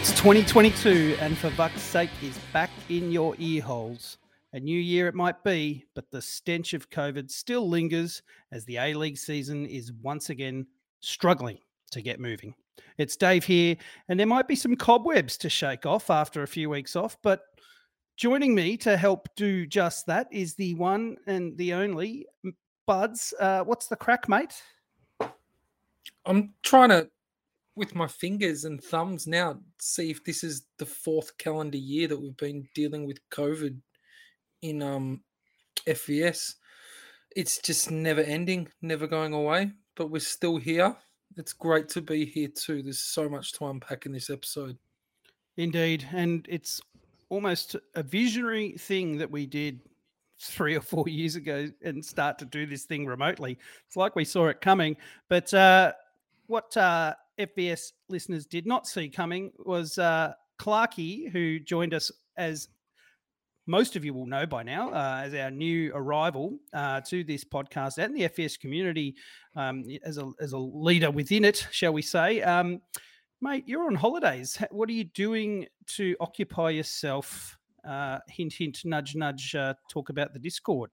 It's 2022, and for fuck's sake, is back in your ear holes. A new year it might be, but the stench of COVID still lingers as the A League season is once again struggling to get moving. It's Dave here, and there might be some cobwebs to shake off after a few weeks off, but joining me to help do just that is the one and the only Buds. Uh, what's the crack, mate? I'm trying to, with my fingers and thumbs now, see if this is the fourth calendar year that we've been dealing with COVID in um FVS. It's just never ending, never going away, but we're still here. It's great to be here too. There's so much to unpack in this episode. Indeed. And it's almost a visionary thing that we did three or four years ago and start to do this thing remotely. It's like we saw it coming. But uh, what uh, FVS listeners did not see coming was uh, Clarkey, who joined us as most of you will know by now uh, as our new arrival uh, to this podcast and the FVS community um, as, a, as a leader within it, shall we say. Um, Mate, you're on holidays. What are you doing to occupy yourself? Uh, hint, hint, nudge, nudge. Uh, talk about the Discord.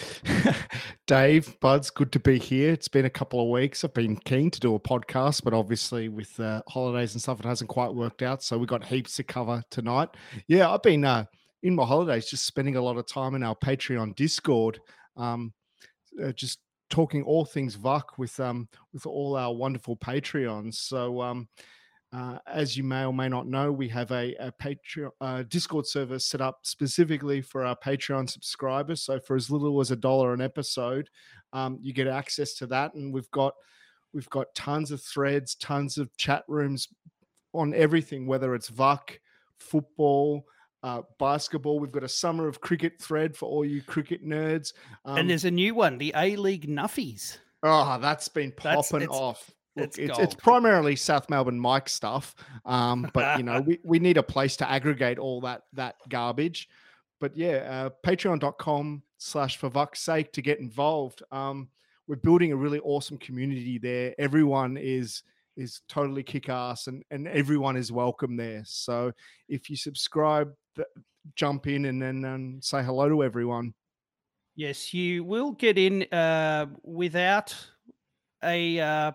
Dave, Buds, good to be here. It's been a couple of weeks. I've been keen to do a podcast, but obviously with uh, holidays and stuff, it hasn't quite worked out. So we got heaps to cover tonight. Yeah, I've been uh, in my holidays just spending a lot of time in our Patreon Discord, um, uh, just talking all things VUC with um, with all our wonderful Patreons. So um, uh, as you may or may not know, we have a, a Patreon uh, Discord server set up specifically for our Patreon subscribers. So for as little as a dollar an episode, um, you get access to that, and we've got we've got tons of threads, tons of chat rooms on everything, whether it's VUC, football. Uh, basketball. We've got a summer of cricket thread for all you cricket nerds. Um, and there's a new one, the A League Nuffies. Oh, that's been popping it's- off. Look, it's it's, it's, primarily South Melbourne Mike stuff, um, but you know we, we need a place to aggregate all that that garbage. But yeah, uh, Patreon.com slash for Vuck's sake to get involved. Um, we're building a really awesome community there. Everyone is is totally kick ass, and and everyone is welcome there. So if you subscribe, th- jump in and then um, say hello to everyone. Yes, you will get in uh, without a uh,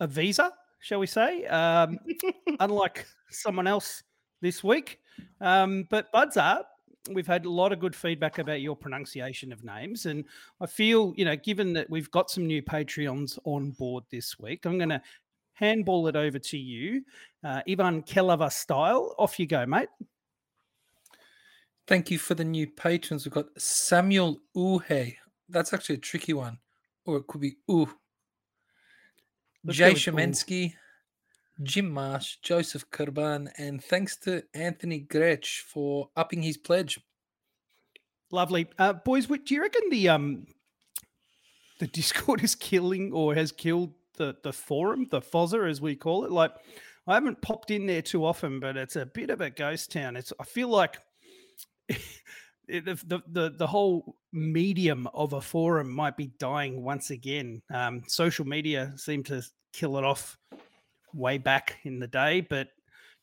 a visa, shall we say? Um, unlike someone else this week. Um, but Buds up. We've had a lot of good feedback about your pronunciation of names, and I feel you know, given that we've got some new Patreons on board this week, I'm going to handball it over to you, uh, Ivan Kelava style. Off you go, mate. Thank you for the new patrons. We've got Samuel Uhe. That's actually a tricky one. Or it could be Ooh. Jay. Shemensky, Jim Marsh, Joseph Kurban, and thanks to Anthony Gretsch for upping his pledge. Lovely, uh, boys. what- Do you reckon the um the Discord is killing or has killed the the forum, the Fozzer as we call it? Like, I haven't popped in there too often, but it's a bit of a ghost town. It's I feel like the the the, whole medium of a forum might be dying once again. Um, social media seemed to kill it off way back in the day, but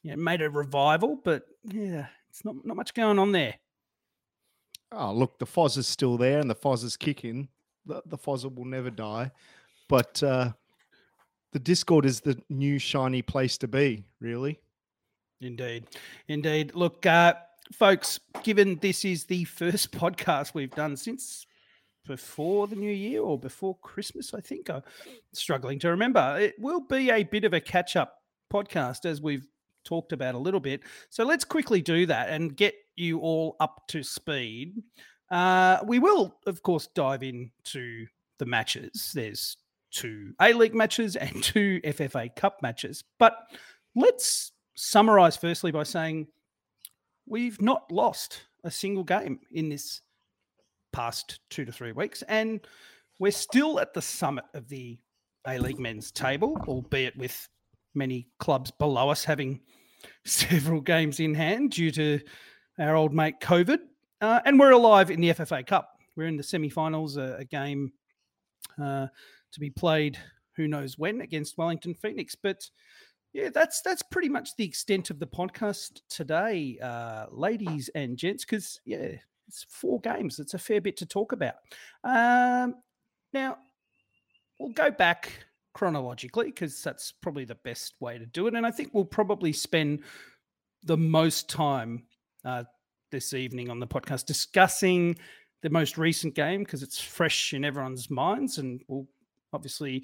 yeah, it made a revival. But yeah, it's not not much going on there. oh look, the Foz is still there and the Foz is kicking. The, the Foz will never die. But uh, the Discord is the new shiny place to be, really. Indeed. Indeed. Look, uh, folks, given this is the first podcast we've done since before the new year or before Christmas, I think I'm struggling to remember. It will be a bit of a catch up podcast as we've talked about a little bit. So let's quickly do that and get you all up to speed. Uh, we will, of course, dive into the matches. There's two A League matches and two FFA Cup matches. But let's summarize firstly by saying we've not lost a single game in this past two to three weeks, and we're still at the summit of the A League men's table, albeit with many clubs below us having several games in hand due to our old mate COVID, uh, and we're alive in the FFA Cup. We're in the semi-finals, a, a game uh, to be played who knows when against Wellington Phoenix. But yeah, that's that's pretty much the extent of the podcast today, uh, ladies and gents. Because yeah, it's four games. It's a fair bit to talk about. Um, now we'll go back chronologically because that's probably the best way to do it, and I think we'll probably spend the most time uh, this evening on the podcast discussing the most recent game because it's fresh in everyone's minds, and we'll obviously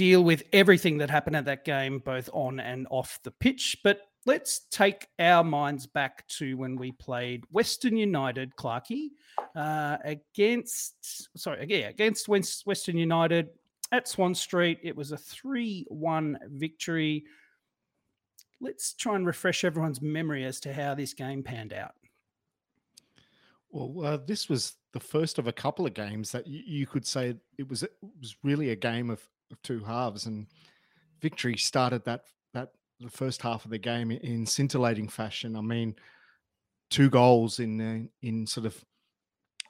deal with everything that happened at that game, both on and off the pitch. But let's take our minds back to when we played Western United, Clarkey, uh, against sorry, yeah, against Western United at Swan Street. It was a three-one victory. Let's try and refresh everyone's memory as to how this game panned out. Well, uh, this was the first of a couple of games that you, you could say it was it was really a game of, of two halves, and victory started that that the first half of the game in scintillating fashion. I mean, two goals in in sort of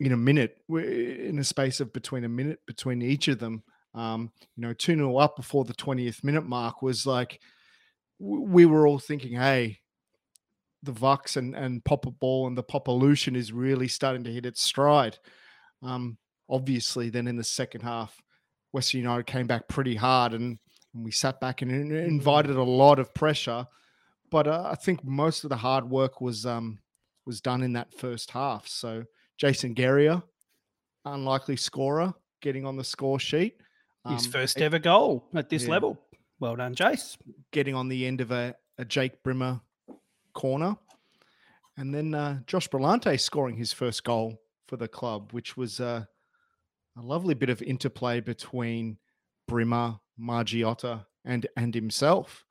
in a minute, in a space of between a minute between each of them. Um, you know, 2 0 up before the 20th minute mark was like, we were all thinking, hey, the Vux and, and Popper Ball and the Popolution is really starting to hit its stride. Um, obviously, then in the second half, Western United came back pretty hard and, and we sat back and invited a lot of pressure. But uh, I think most of the hard work was um, was done in that first half. So Jason Geria, unlikely scorer, getting on the score sheet. His um, first ever goal at this yeah. level. Well done, Jace. Getting on the end of a, a Jake Brimmer corner. And then uh, Josh Brillante scoring his first goal for the club, which was uh, a lovely bit of interplay between Brimmer, Margiotta, and and himself.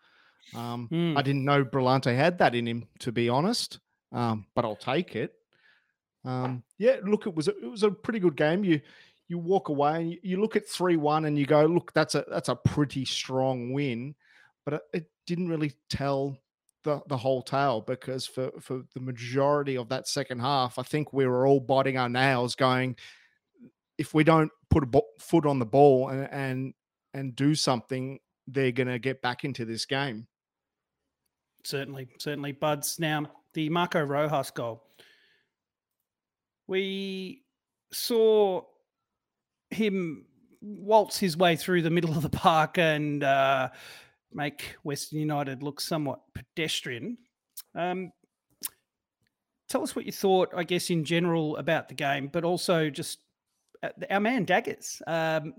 Um, mm. I didn't know Brillante had that in him, to be honest, um, but I'll take it. Um, yeah, look, it was a, it was a pretty good game. You you walk away and you, you look at three one and you go, look, that's a that's a pretty strong win, but it, it didn't really tell the, the whole tale because for, for the majority of that second half, I think we were all biting our nails going, if we don't put a bo- foot on the ball and, and, and do something, they're going to get back into this game. Certainly, certainly, Buds. Now, the Marco Rojas goal. We saw him waltz his way through the middle of the park and uh, make Western United look somewhat pedestrian. Um, tell us what you thought, I guess, in general about the game, but also just our man Daggers. Um,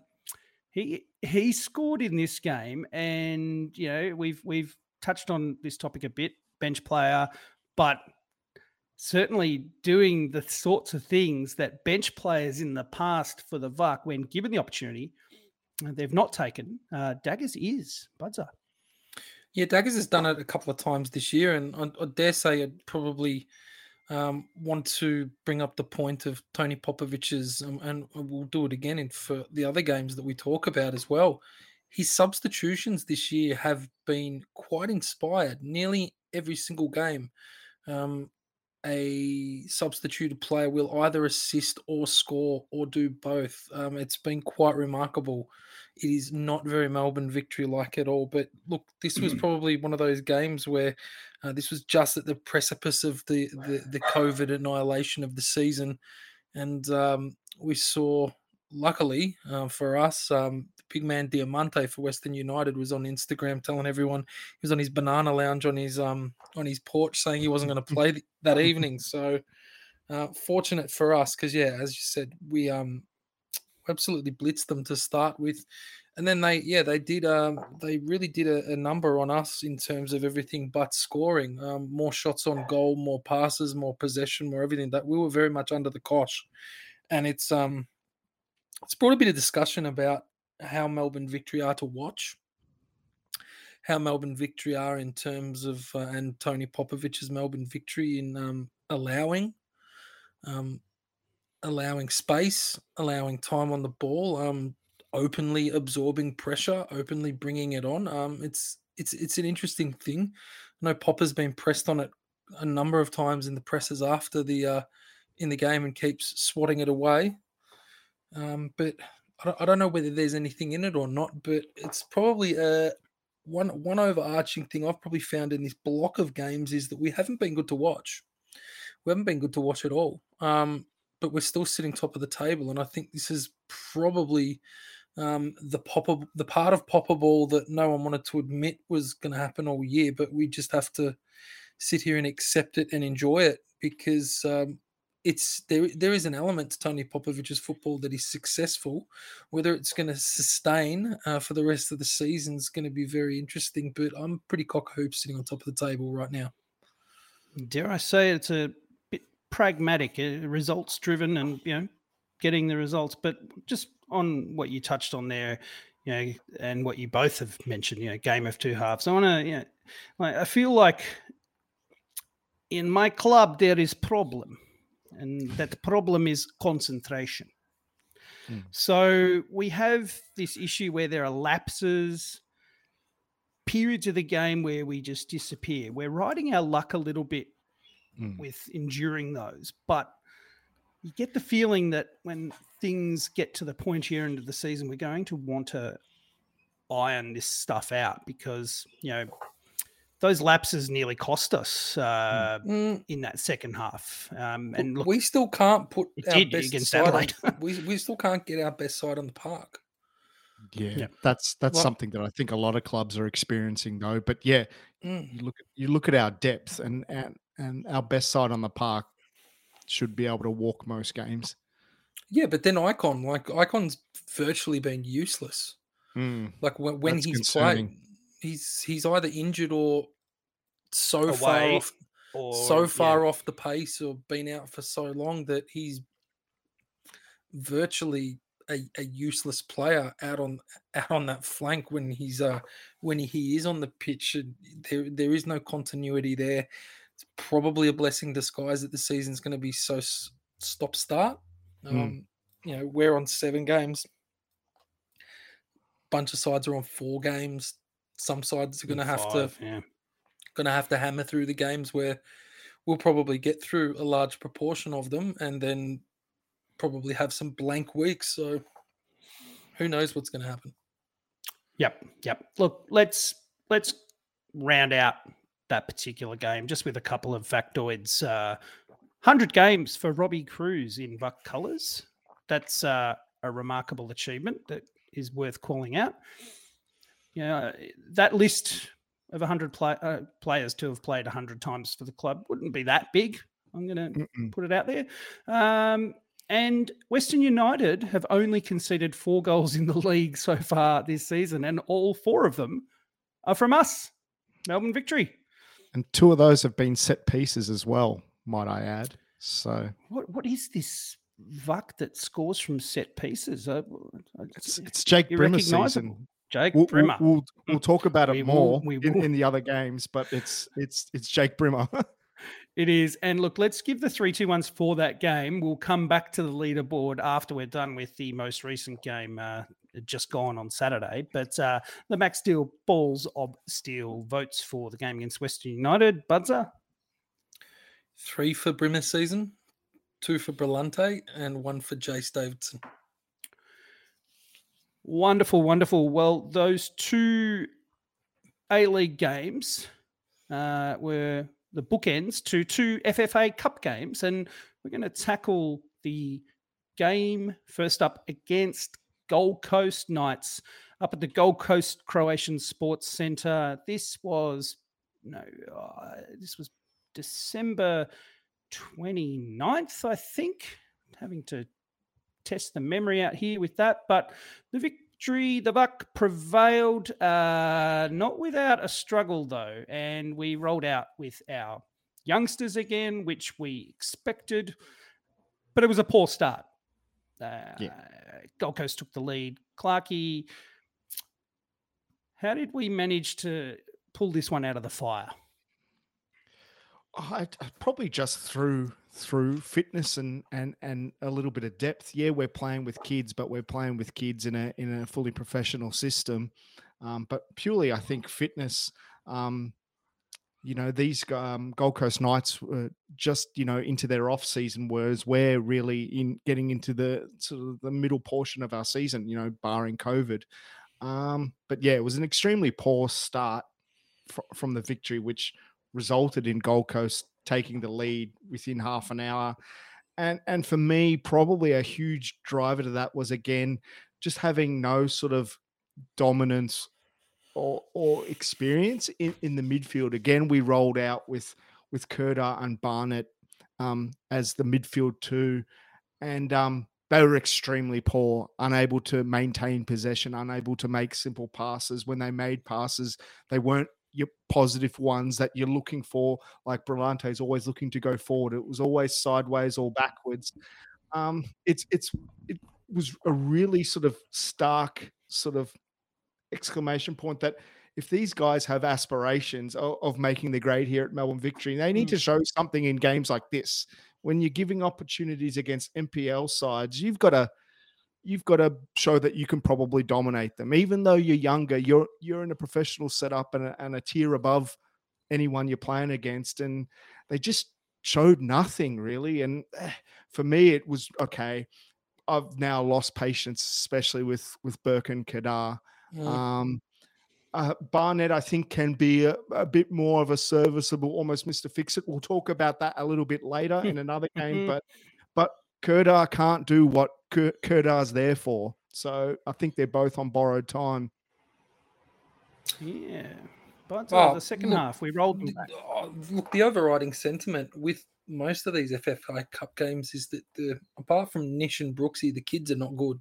he he scored in this game, and you know we've we've touched on this topic a bit, bench player, but certainly doing the sorts of things that bench players in the past for the VUC, when given the opportunity, uh, they've not taken. Uh, Daggers is Budzer. Yeah, Daggers has done it a couple of times this year, and I, I dare say I'd probably um, want to bring up the point of Tony Popovic's, um, and we'll do it again in for the other games that we talk about as well. His substitutions this year have been quite inspired. Nearly every single game, um, a substituted player will either assist or score or do both. Um, it's been quite remarkable. It is not very Melbourne victory like at all. But look, this was probably one of those games where uh, this was just at the precipice of the, the, the COVID annihilation of the season. And um, we saw, luckily uh, for us, um, big man Diamanti for Western United was on Instagram telling everyone he was on his banana lounge on his um on his porch saying he wasn't going to play that evening. So uh, fortunate for us because yeah, as you said, we um absolutely blitzed them to start with. And then they, yeah, they did. Um, they really did a, a number on us in terms of everything but scoring. Um, more shots on goal, more passes, more possession, more everything. That we were very much under the cosh, and it's um, it's brought a bit of discussion about how Melbourne victory are to watch, how Melbourne victory are in terms of uh, and Tony Popovic's Melbourne victory in um, allowing um, allowing space, allowing time on the ball, um, openly absorbing pressure, openly bringing it on. Um, it's it's it's an interesting thing. I know Popper's been pressed on it a number of times in the presses after the uh, in the game and keeps swatting it away. Um, but I don't, I don't know whether there's anything in it or not. But it's probably a one one overarching thing I've probably found in this block of games is that we haven't been good to watch. We haven't been good to watch at all. Um, but we're still sitting top of the table, and I think this is probably um, the popper, the part of popper ball that no one wanted to admit was going to happen all year, but we just have to sit here and accept it and enjoy it because um, it's there. There is an element to Tony Popovic's football that is successful. Whether it's going to sustain uh, for the rest of the season is going to be very interesting. But I'm pretty cock sitting on top of the table right now. Dare I say it's a pragmatic, uh, results driven, and you know, getting the results. But just on what you touched on there, you know, and what you both have mentioned, you know, game of two halves. I want to, you know, like, I feel like in my club there is problem, and that problem is concentration. Mm. So we have this issue where there are lapses, periods of the game where we just disappear. We're riding our luck a little bit Mm. with enduring those, but you get the feeling that when things get to the pointier end of the season, we're going to want to iron this stuff out because you know those lapses nearly cost us uh, Mm, in that second half. Um, and look, we still can't put It our did best against side. On, we we still can't get our best side on the park. Yeah, Yeah. that's that's Well- something that I think a lot of clubs are experiencing though. But yeah, Mm. you look at you look at our depth and and and our best side on the park should be able to walk most games. Yeah, but then Icon, like Icon's virtually been useless. Mm, Like when, when he's concerning. played, he's he's either injured or so far off, or, so yeah, far off the pace, or been out for so long that he's virtually a, a useless player out on out on that flank when he's uh when he is on the pitch. and There there is no continuity there. Probably a blessing disguise that the season's going to be so stop start. Hmm. Um, You know, we're on seven games. Bunch of sides are on four games. Some sides are going to have to yeah. going to have to hammer through the games where we'll probably get through a large proportion of them and then probably have some blank weeks. So who knows what's going to happen? Yep, yep. Look, let's let's round out that particular game just with a couple of factoids. Uh, Hundred games for Robbie Kruse in Vuck colours. That's uh, a remarkable achievement that is worth calling out. You know, that list of 100 play, uh, players to have played 100 times for the club wouldn't be that big. I'm going to put it out there. Um, and Western United have only conceded four goals in the league so far this season, and all four of them are from us. Melbourne victory. And two of those have been set pieces as well, might I add. So What what is this Vuck that scores from set pieces? Uh, it's it's Jake Brimmer season. Jake We'll, Brimmer. we'll, we'll talk about We it will- more in, in the other games, but it's it's it's Jake Brimmer. It is. And look, let's give the three two ones for that game. We'll come back to the leaderboard after we're done with the most recent game uh, just gone on Saturday. But uh, the Max Steel Balls of Steel votes for the game against Western United. Budzer, Three for Brimmer season, two for Brillante, and one for Jace Davidson. wonderful, wonderful. Well, those two A League games uh, were the bookends to two FFA Cup games, and we're going to tackle the game first up against Gold Coast Knights up at the Gold Coast Croatian Sports Centre. This was no, uh, this was December 29th, I think. Having to test the memory out here with that, but the victory, the buck prevailed, uh, not without a struggle though, and we rolled out with our youngsters again, which we expected, but it was a poor start. Uh, Gold Coast took the lead. Clarkey, how did we manage to pull this one out of the fire? I, I probably just through through fitness and and and a little bit of depth. Yeah, we're playing with kids, but we're playing with kids in a in a fully professional system. Um, but purely, I think fitness. Um, you know these um, Gold Coast Knights were just you know into their off season, whereas we're really in getting into the sort of the middle portion of our season. You know, barring COVID. Um, but yeah, it was an extremely poor start fr- from the victory, which resulted in Gold Coast taking the lead within half an hour. And and for me, probably a huge driver to that was again just having no sort of dominance or or experience in, in the midfield. Again, we rolled out with with Kirdar and Barnett um, as the midfield two, and um, they were extremely poor, unable to maintain possession, unable to make simple passes. When they made passes, they weren't your positive ones that you're looking for. Like Brillante is always looking to go forward. It was always sideways or backwards. Um, it's it's it was a really sort of stark sort of exclamation point that if these guys have aspirations of, of making the grade here at Melbourne Victory, they need Mm. to show something in games like this. When you're giving opportunities against MPL sides, you've got to you've got to show that you can probably dominate them. Even though you're younger, you're you're in a professional setup and a, and a tier above anyone you're playing against, and they just showed nothing really. And eh, for me, it was okay. I've now lost patience, especially with with Burke and Kadar. Mm. Um, uh, Barnett, I think, can be a, a bit more of a serviceable, almost Mr. Fix It. We'll talk about that a little bit later in another game, Mhm. but but Kirdar can't do what Kur- Kirdar's there for. So I think they're both on borrowed time. Yeah. But uh, Oh, the second look, half, we rolled them The- back. oh, look, the overriding sentiment with most of these FFA Cup games is that the apart from Nish and Brooksy, the kids are not good,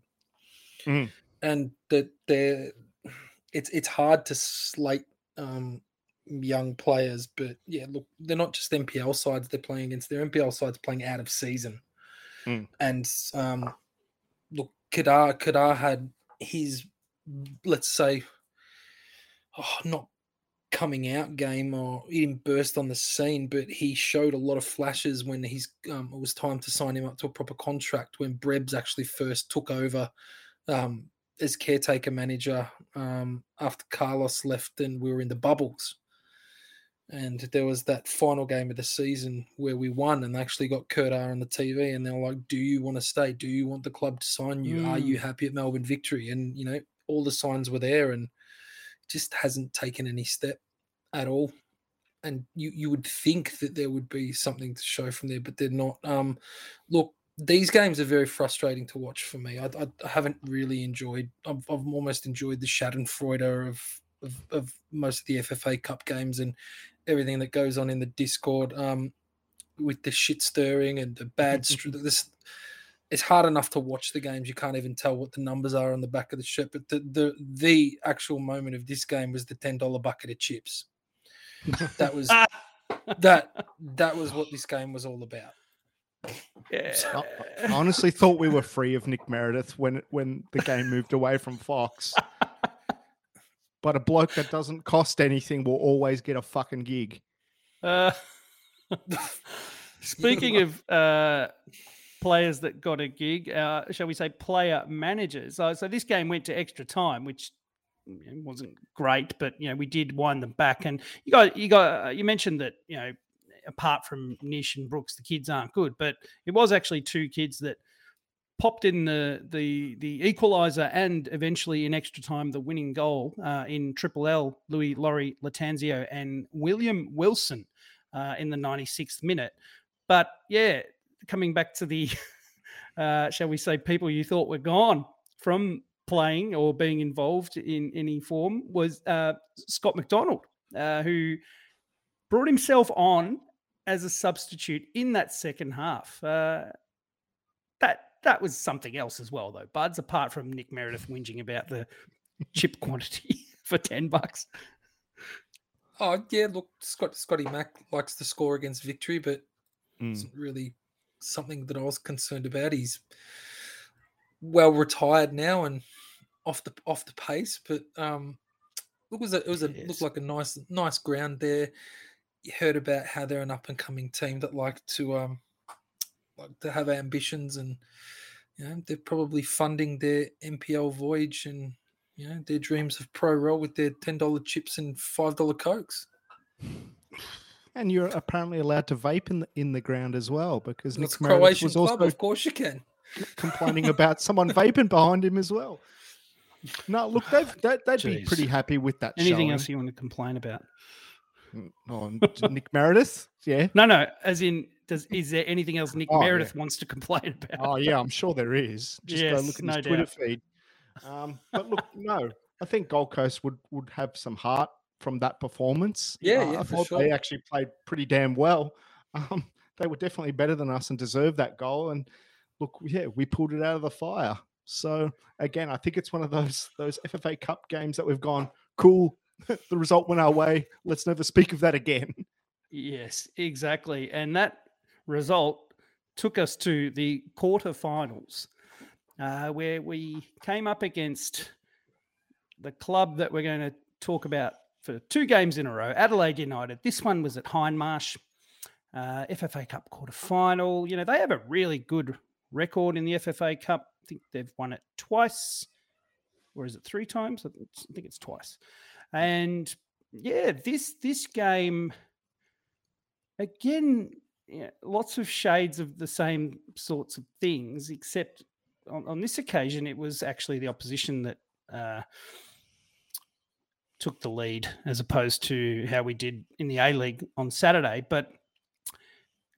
Mm. And that they're it's it's hard to slate um, young players. But yeah, look, they're not just MPL sides they're playing against; they're MPL sides playing out of season, Mm. and um, look, Kirdar Kirdar had his let's say oh, not coming out game or he didn't burst on the scene, but he showed a lot of flashes when he's um, it was time to sign him up to a proper contract when Brebs actually first took over um, as caretaker manager um, after Carlos left and we were in the bubbles. And there was that final game of the season where we won and they actually got Kirdar on the TV and they were like, Do you want to stay? Do you want the club to sign you? Are you happy at Melbourne Victory? And, you know, all the signs were there and just hasn't taken any step at all. And you, you would think that there would be something to show from there, but they're not. Um, look, these games are very frustrating to watch for me. I, I, I haven't really enjoyed. I've, I've almost enjoyed the Schadenfreude of, of of most of the FFA Cup games and everything that goes on in the Discord. Um, with the shit stirring and the bad. str- this it's hard enough to watch the games. You can't even tell what the numbers are on the back of the shirt. But the the the actual moment of this game was the ten dollar bucket of chips. That was that that was what this game was all about. Yeah. I honestly thought we were free of Nick Meredith when when the game moved away from Fox. But a bloke that doesn't cost anything will always get a fucking gig. Uh, speaking of uh, players that got a gig, uh, shall we say player managers? Uh, so this game went to extra time, which wasn't great, but you know we did wind them back. And you got you got uh, you mentioned that you know apart from Nish and Brooks, the kids aren't good, but it was actually two kids that popped in the the the equalizer and eventually in extra time the winning goal uh, in Triple L. Luis Lawrie-Lattanzio and William Wilson uh, in the 96th minute. But yeah, coming back to the uh, shall we say people you thought were gone from playing or being involved in any form was uh, Scott McDonald, uh, who brought himself on as a substitute in that second half. Uh, that that was something else as well, though. Buds, apart from Nick Meredith whinging about the chip quantity for ten bucks. Oh yeah, look, Scott Scotty Mack likes to score against victory, but Mm. isn't really something that I was concerned about. He's well retired now and off the off the pace, but um, look, it was a, it was a Yes. looked like a nice nice ground there. You heard about how they're an up and coming team that like to um like to have ambitions and you know they're probably funding their MPL voyage and you know their dreams of pro roll with their ten dollar chips and five dollar cokes. And you're apparently allowed to vape in the, in the ground as well because It's Nick Croatian was club, also of course you can. complaining about someone vaping behind him as well. No, look, they've, they, they'd be pretty happy with that. Anything showing. else you want to complain about? Oh, Nick Meredith, yeah. No, no. As in, does is there anything else Nick Oh, yeah. Meredith wants to complain about? Oh yeah, I'm sure there is. Just go look at no his Twitter doubt. feed. Um, but look, no, I think Gold Coast would would have some heart from that performance. Yeah, Uh, yeah, I for thought they actually played pretty damn well. Um, they were definitely better than us and deserved that goal. And look, yeah, we pulled it out of the fire. So again, I think it's one of those those FFA Cup games that we've gone cool. the result went our way. Let's never speak of that again. Yes, exactly. And that result took us to the quarterfinals, uh, where we came up against the club that we're going to talk about for two games in a row, Adelaide United. This one was at Hindmarsh, uh, FFA Cup quarterfinal. You know, they have a really good record in the FFA Cup. I think they've won it twice, or is it three times? I think it's- I think it's twice. And yeah, this this game again, lots of shades of the same sorts of things, except on, on this occasion, it was actually the opposition that uh, took the lead as opposed to how we did in the A League on Saturday. But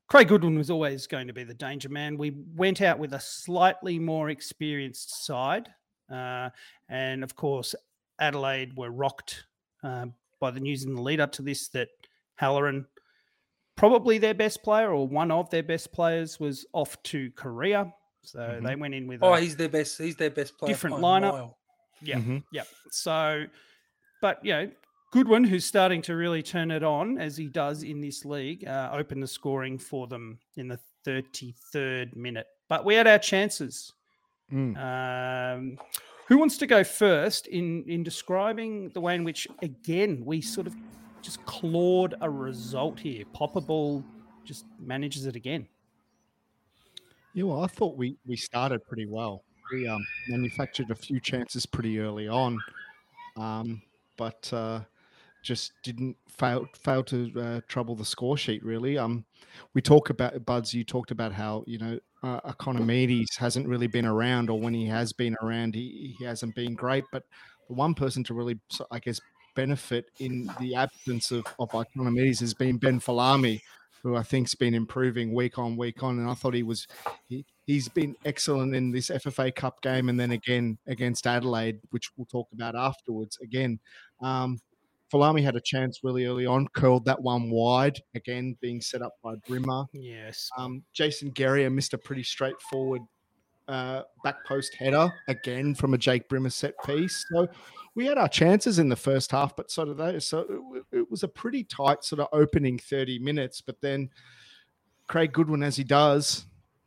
Craig Goodwin was always going to be the danger man. We went out with a slightly more experienced side. Uh, and of course, Adelaide were rocked uh, by the news in the lead up to this that Halloran, probably their best player or one of their best players, was off to Korea. So Mhm. they went in with Oh, a he's their best. He's their best player. Different lineup. mile. yeah, Mhm. yeah. So, but you know, Goodwin, who's starting to really turn it on as he does in this league, uh, opened the scoring for them in the 33rd minute. But we had our chances. Mm. Um, who wants to go first in in describing the way in which, again, we sort of just clawed a result here? Popper Ball just manages it again. Yeah, well, I thought we we started pretty well. We um, manufactured a few chances pretty early on, um, but uh, just didn't fail fail to uh, trouble the score sheet. Really, um, we talk about Buds. You talked about how you know uh, Ikonomidis hasn't really been around, or when he has been around, he he hasn't been great. But the one person to really, I guess, benefit in the absence of of Ikonomidis has been Ben Folami, who I think's been improving week on week on. And I thought he was he, he's been excellent in this FFA Cup game, and then again against Adelaide, which we'll talk about afterwards. Again, um, Folami had a chance really early on, curled that one wide again, being set up by Brimmer. Yes. Um, Jason Geria missed a pretty straightforward uh, back post header again from a Jake Brimmer set piece. So we had our chances in the first half, but sort of those. So it, it was a pretty tight sort of opening 30 minutes. But then Craig Goodwin, as he does,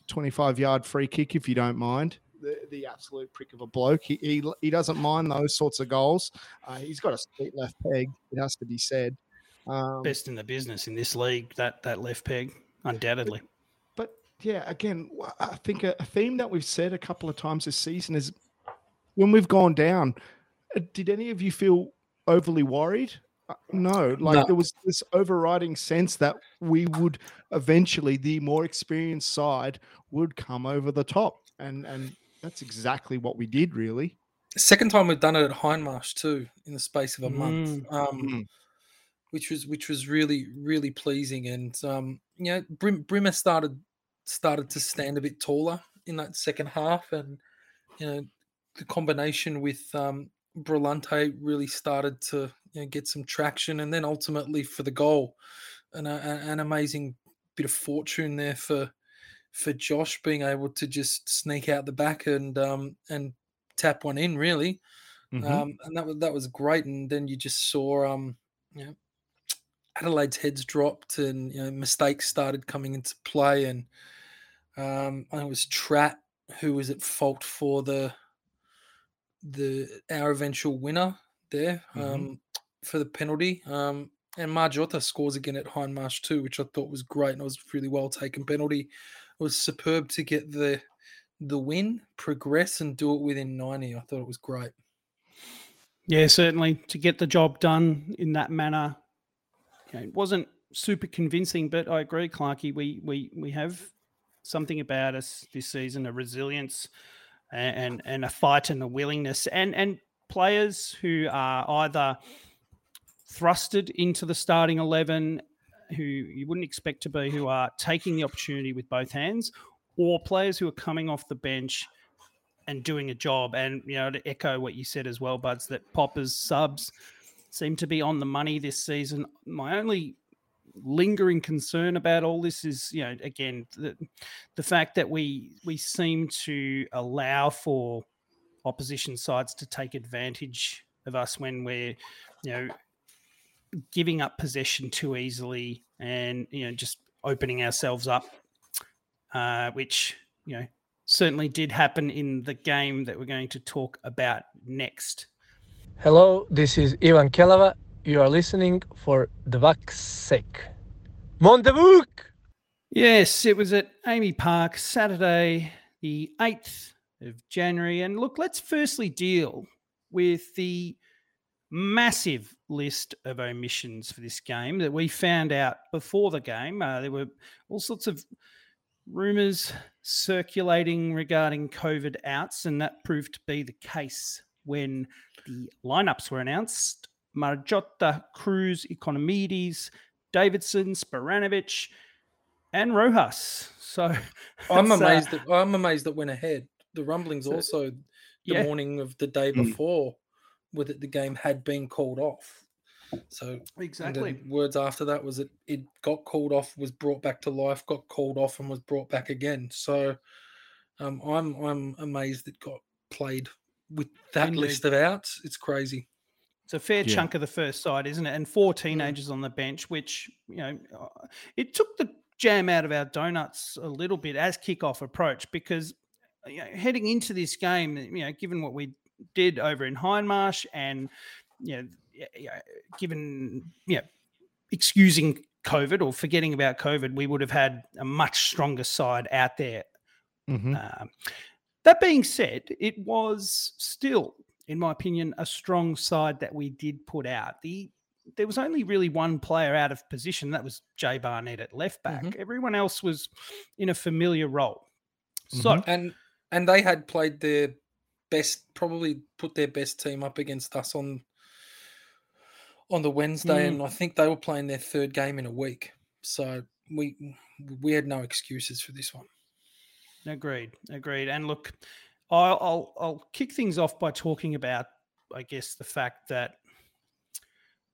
25 yard free kick, if you don't mind. The, the absolute prick of a bloke. He, he, he doesn't mind those sorts of goals. Uh, he's got a sweet left peg, it has to be said. Um, Best in the business in this league, that that left peg, undoubtedly. but yeah, again, I think a, a theme that we've said a couple of times this season is when we've gone down, uh, did any of you feel overly worried? Uh, No, like No. there was this overriding sense that we would eventually, the more experienced side would come over the top, and and that's exactly what we did, really. Second time we've done it at Hindmarsh too, in the space of a month. Um, Mm. which was which was really really pleasing and um you know Brim, Brimmer started started to stand a bit taller in that second half and you know the combination with um Brillante really started to you know, get some traction and then ultimately for the goal an, a- an amazing bit of fortune there for for Josh being able to just sneak out the back and um and tap one in really Mhm. um, and that was that was great. And then you just saw, um, you know, Adelaide's heads dropped, and you know, mistakes started coming into play. And um, I think it was Tratt who was at fault for the the our eventual winner there Mhm. um, for the penalty. Um, and Margiotta scores again at Hindmarsh too, which I thought was great and it was a really well taken penalty. Was superb to get the the win, progress, and do it within ninety. I thought it was great. Yeah, certainly to get the job done in that manner. You know, it wasn't super convincing, but I agree, Clarkey. We we we have something about us this season, a resilience and and, a fight and a willingness, and and players who are either thrusted into the starting eleven, who you wouldn't expect to be, who are taking the opportunity with both hands, or players who are coming off the bench and doing a job. And you know, to echo what you said as well, Buds, that Popper's subs seem to be on the money this season. My only lingering concern about all this is, you know, again, the, the fact that we we seem to allow for opposition sides to take advantage of us when we're, you know, giving up possession too easily and you know just opening ourselves up, uh, which you know certainly did happen in the game that we're going to talk about next. Hello, this is Ivan Kelava. You are listening for the Vuck's sake. Montebuk! Yes, it was at AAMI Park Saturday, the 8th of January. And look, let's firstly deal with the massive list of omissions for this game that we found out before the game. Uh, there were all sorts of rumors circulating regarding COVID outs, and that proved to be the case when the lineups were announced. Margiotta, Kruse, Ikonomidis, Davidson, Spiranovic, and Rojas. So I'm that's, uh, amazed that I'm amazed that went ahead. The rumblings So- also the yeah. morning of the day Mm. before with it the game had been called off. So exactly. the words after that was that it got called off, was brought back to life, got called off, and was brought back again. So um, I'm I'm amazed it got played with that Indeed. list of outs. It's crazy. It's a fair Yeah. chunk of the first side, isn't it? And four Mm. teenagers on the bench, which you know, uh, it took the jam out of our donuts a little bit as kickoff approach because you know, heading into this game, you know, given what we did over in Hindmarsh and you know, y- y- given you know, excusing COVID or forgetting about COVID, we would have had a much stronger side out there Mhm. um, that being said, it was still, in my opinion, a strong side that we did put out. The there was only really one player out of position. That was Jay Barnett at left back. Everyone else was in a familiar role. So And and they had played their best, probably put their best team up against us on on the Wednesday, Mm. and I think they were playing their third game in a week. So we we had no excuses for this one. Agreed. Agreed. And look, I'll, I'll I'll kick things off by talking about, I guess, the fact that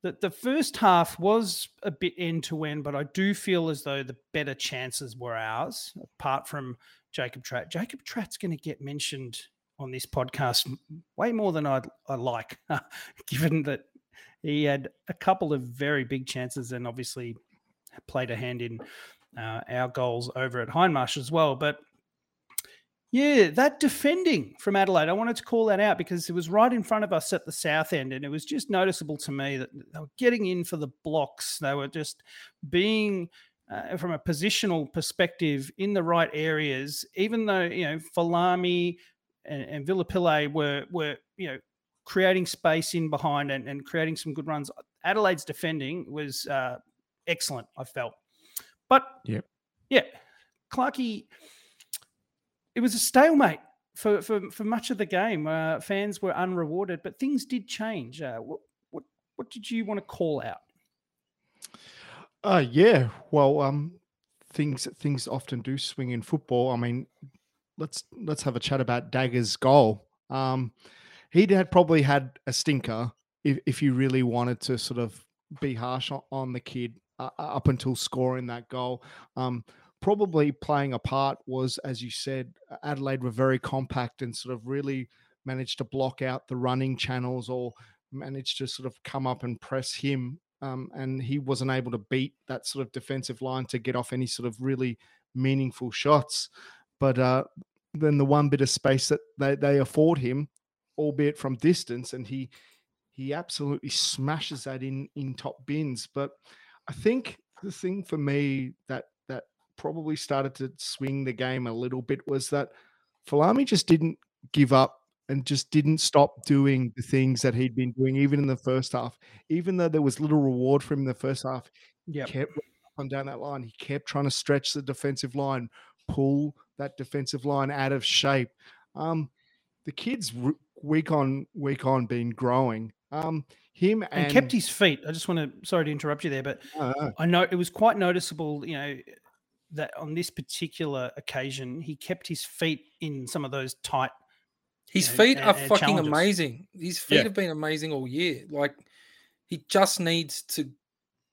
that the first half was a bit end to end, but I do feel as though the better chances were ours, apart from Jacob Tratt. Jacob Tratt's going to get mentioned on this podcast way more than I'd, I like, given that he had a couple of very big chances and obviously played a hand in uh, our goals over at Hindmarsh as well. But yeah, that defending from Adelaide, I wanted to call that out because it was right in front of us at the south end, and it was just noticeable to me that they were getting in for the blocks. They were just being, uh, from a positional perspective, in the right areas. Even though you know Folami and, and Velupillay were were you know creating space in behind and, and creating some good runs. Adelaide's defending was uh, excellent. I felt, but Yep. yeah, Clarkey it was a stalemate for, for, for much of the game. Uh, fans were unrewarded, but things did change. Uh, what, what what did you want to call out? Uh yeah. Well, um things things often do swing in football. I mean, let's let's have a chat about Dagger's goal. Um he'd had probably had a stinker if if you really wanted to sort of be harsh on, on the kid uh, up until scoring that goal. Um probably playing a part was as you said Adelaide were very compact and sort of really managed to block out the running channels or managed to sort of come up and press him um, and he wasn't able to beat that sort of defensive line to get off any sort of really meaningful shots. But uh, then the one bit of space that they, they afford him, albeit from distance, and he he absolutely smashes that in in top bins. But I think the thing for me that that probably started to swing the game a little bit was that Folami just didn't give up and just didn't stop doing the things that he'd been doing even in the first half even though there was little reward for him in the first half, Yeah, kept on down that line. He kept trying to stretch the defensive line, pull that defensive line out of shape. Um, the kids week on week on been growing. Um, him and, and kept his feet. I just want to sorry to interrupt you there, but Uh, uh, I know it was quite noticeable, you know, that on this particular occasion he kept his feet in some of those tight. His know, feet are and fucking challenges. amazing. His feet Yeah. have been amazing all year. Like he just needs to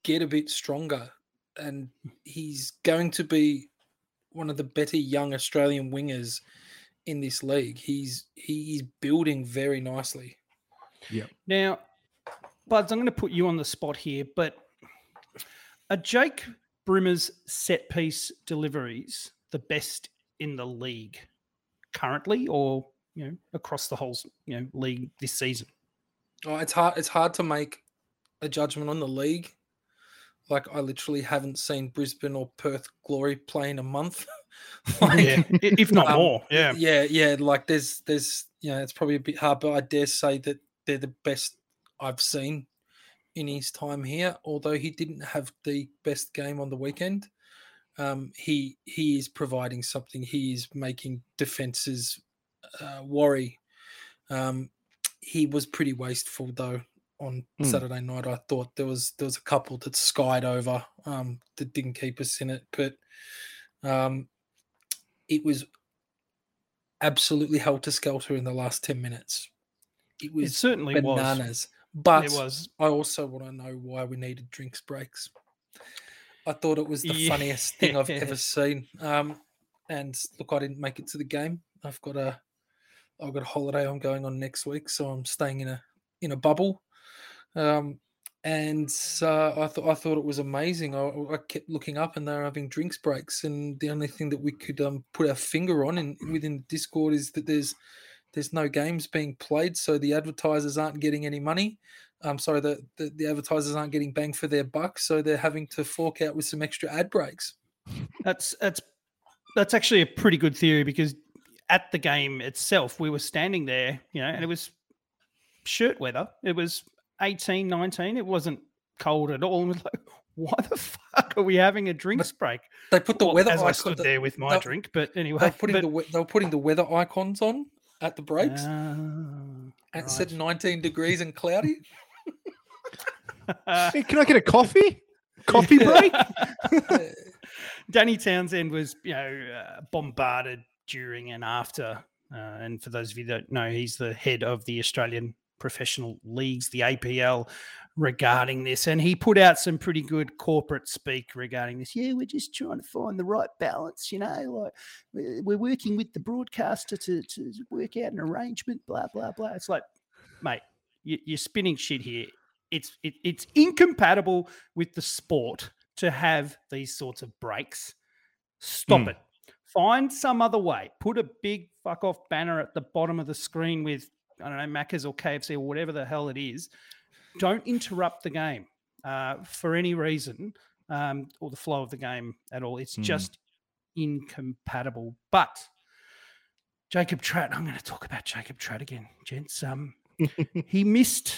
get a bit stronger, and he's going to be one of the better young Australian wingers in this league. He's he's building very nicely. Yeah. Now, Buds, I'm going to put you on the spot here, but are Jake Brimmer's set piece deliveries the best in the league currently, or you know across the whole you know league this season? Oh, it's hard. It's hard to make a judgment on the league. Like I literally haven't seen Brisbane or Perth Glory play in a month. Like, yeah, if not um, more. Yeah, yeah, yeah. Like there's, there's, you know, it's probably a bit hard, but I dare say that they're the best I've seen in his time here. Although he didn't have the best game on the weekend, um, he he is providing something. He is making defenses uh, worry. Um, he was pretty wasteful though on Mm. Saturday night. I thought there was there was a couple that skied over um, that didn't keep us in it, but um, it was absolutely helter skelter in the last ten minutes. It it was certainly was. bananas. But It was. I also want to know why we needed drinks breaks. I thought it was the funniest thing I've ever seen. Um, and look, I didn't make it to the game. I've got a, I've got a holiday I'm going on next week, so I'm staying in a in a bubble. Um, and uh, I thought I thought it was amazing. I, I kept looking up, and they're having drinks breaks, and the only thing that we could um, put our finger on in within Discord is that there's there's no games being played, so the advertisers aren't getting any money. I'm sorry, the, the the advertisers aren't getting bang for their buck, so they're having to fork out with some extra ad breaks. That's that's that's actually a pretty good theory because at the game itself, we were standing there, you know, and it was shirt weather. It was 18, 19. It wasn't cold at all. And it was like, why the fuck are we having a drinks break? They put the Well, weather as I stood there with my drink, but anyway, They were putting but- the they were putting the weather icons on at the breaks. Ah, and it said 19 degrees and cloudy. Uh, hey, can I get a coffee? Coffee break? Uh, Danny Townsend was, you know, uh, bombarded during and after. Uh, and for those of you that know, he's the head of the Australian Professional Leagues, the APL, regarding this. And he put out some pretty good corporate speak regarding this. Yeah, we're just trying to find the right balance, you know, like we're working with the broadcaster to, to work out an arrangement, blah, blah, blah. It's like, mate, you, you're spinning shit here. It's it, it's incompatible with the sport to have these sorts of breaks. Stop Hmm. it. Find some other way. Put a big fuck off banner at the bottom of the screen with I don't know Macca's or KFC or whatever the hell it is. Don't interrupt the game uh, for any reason um, or the flow of the game at all. It's Hmm. just incompatible. But Jacob Tratt, I'm going to talk about Jacob Tratt again, gents. Um, he missed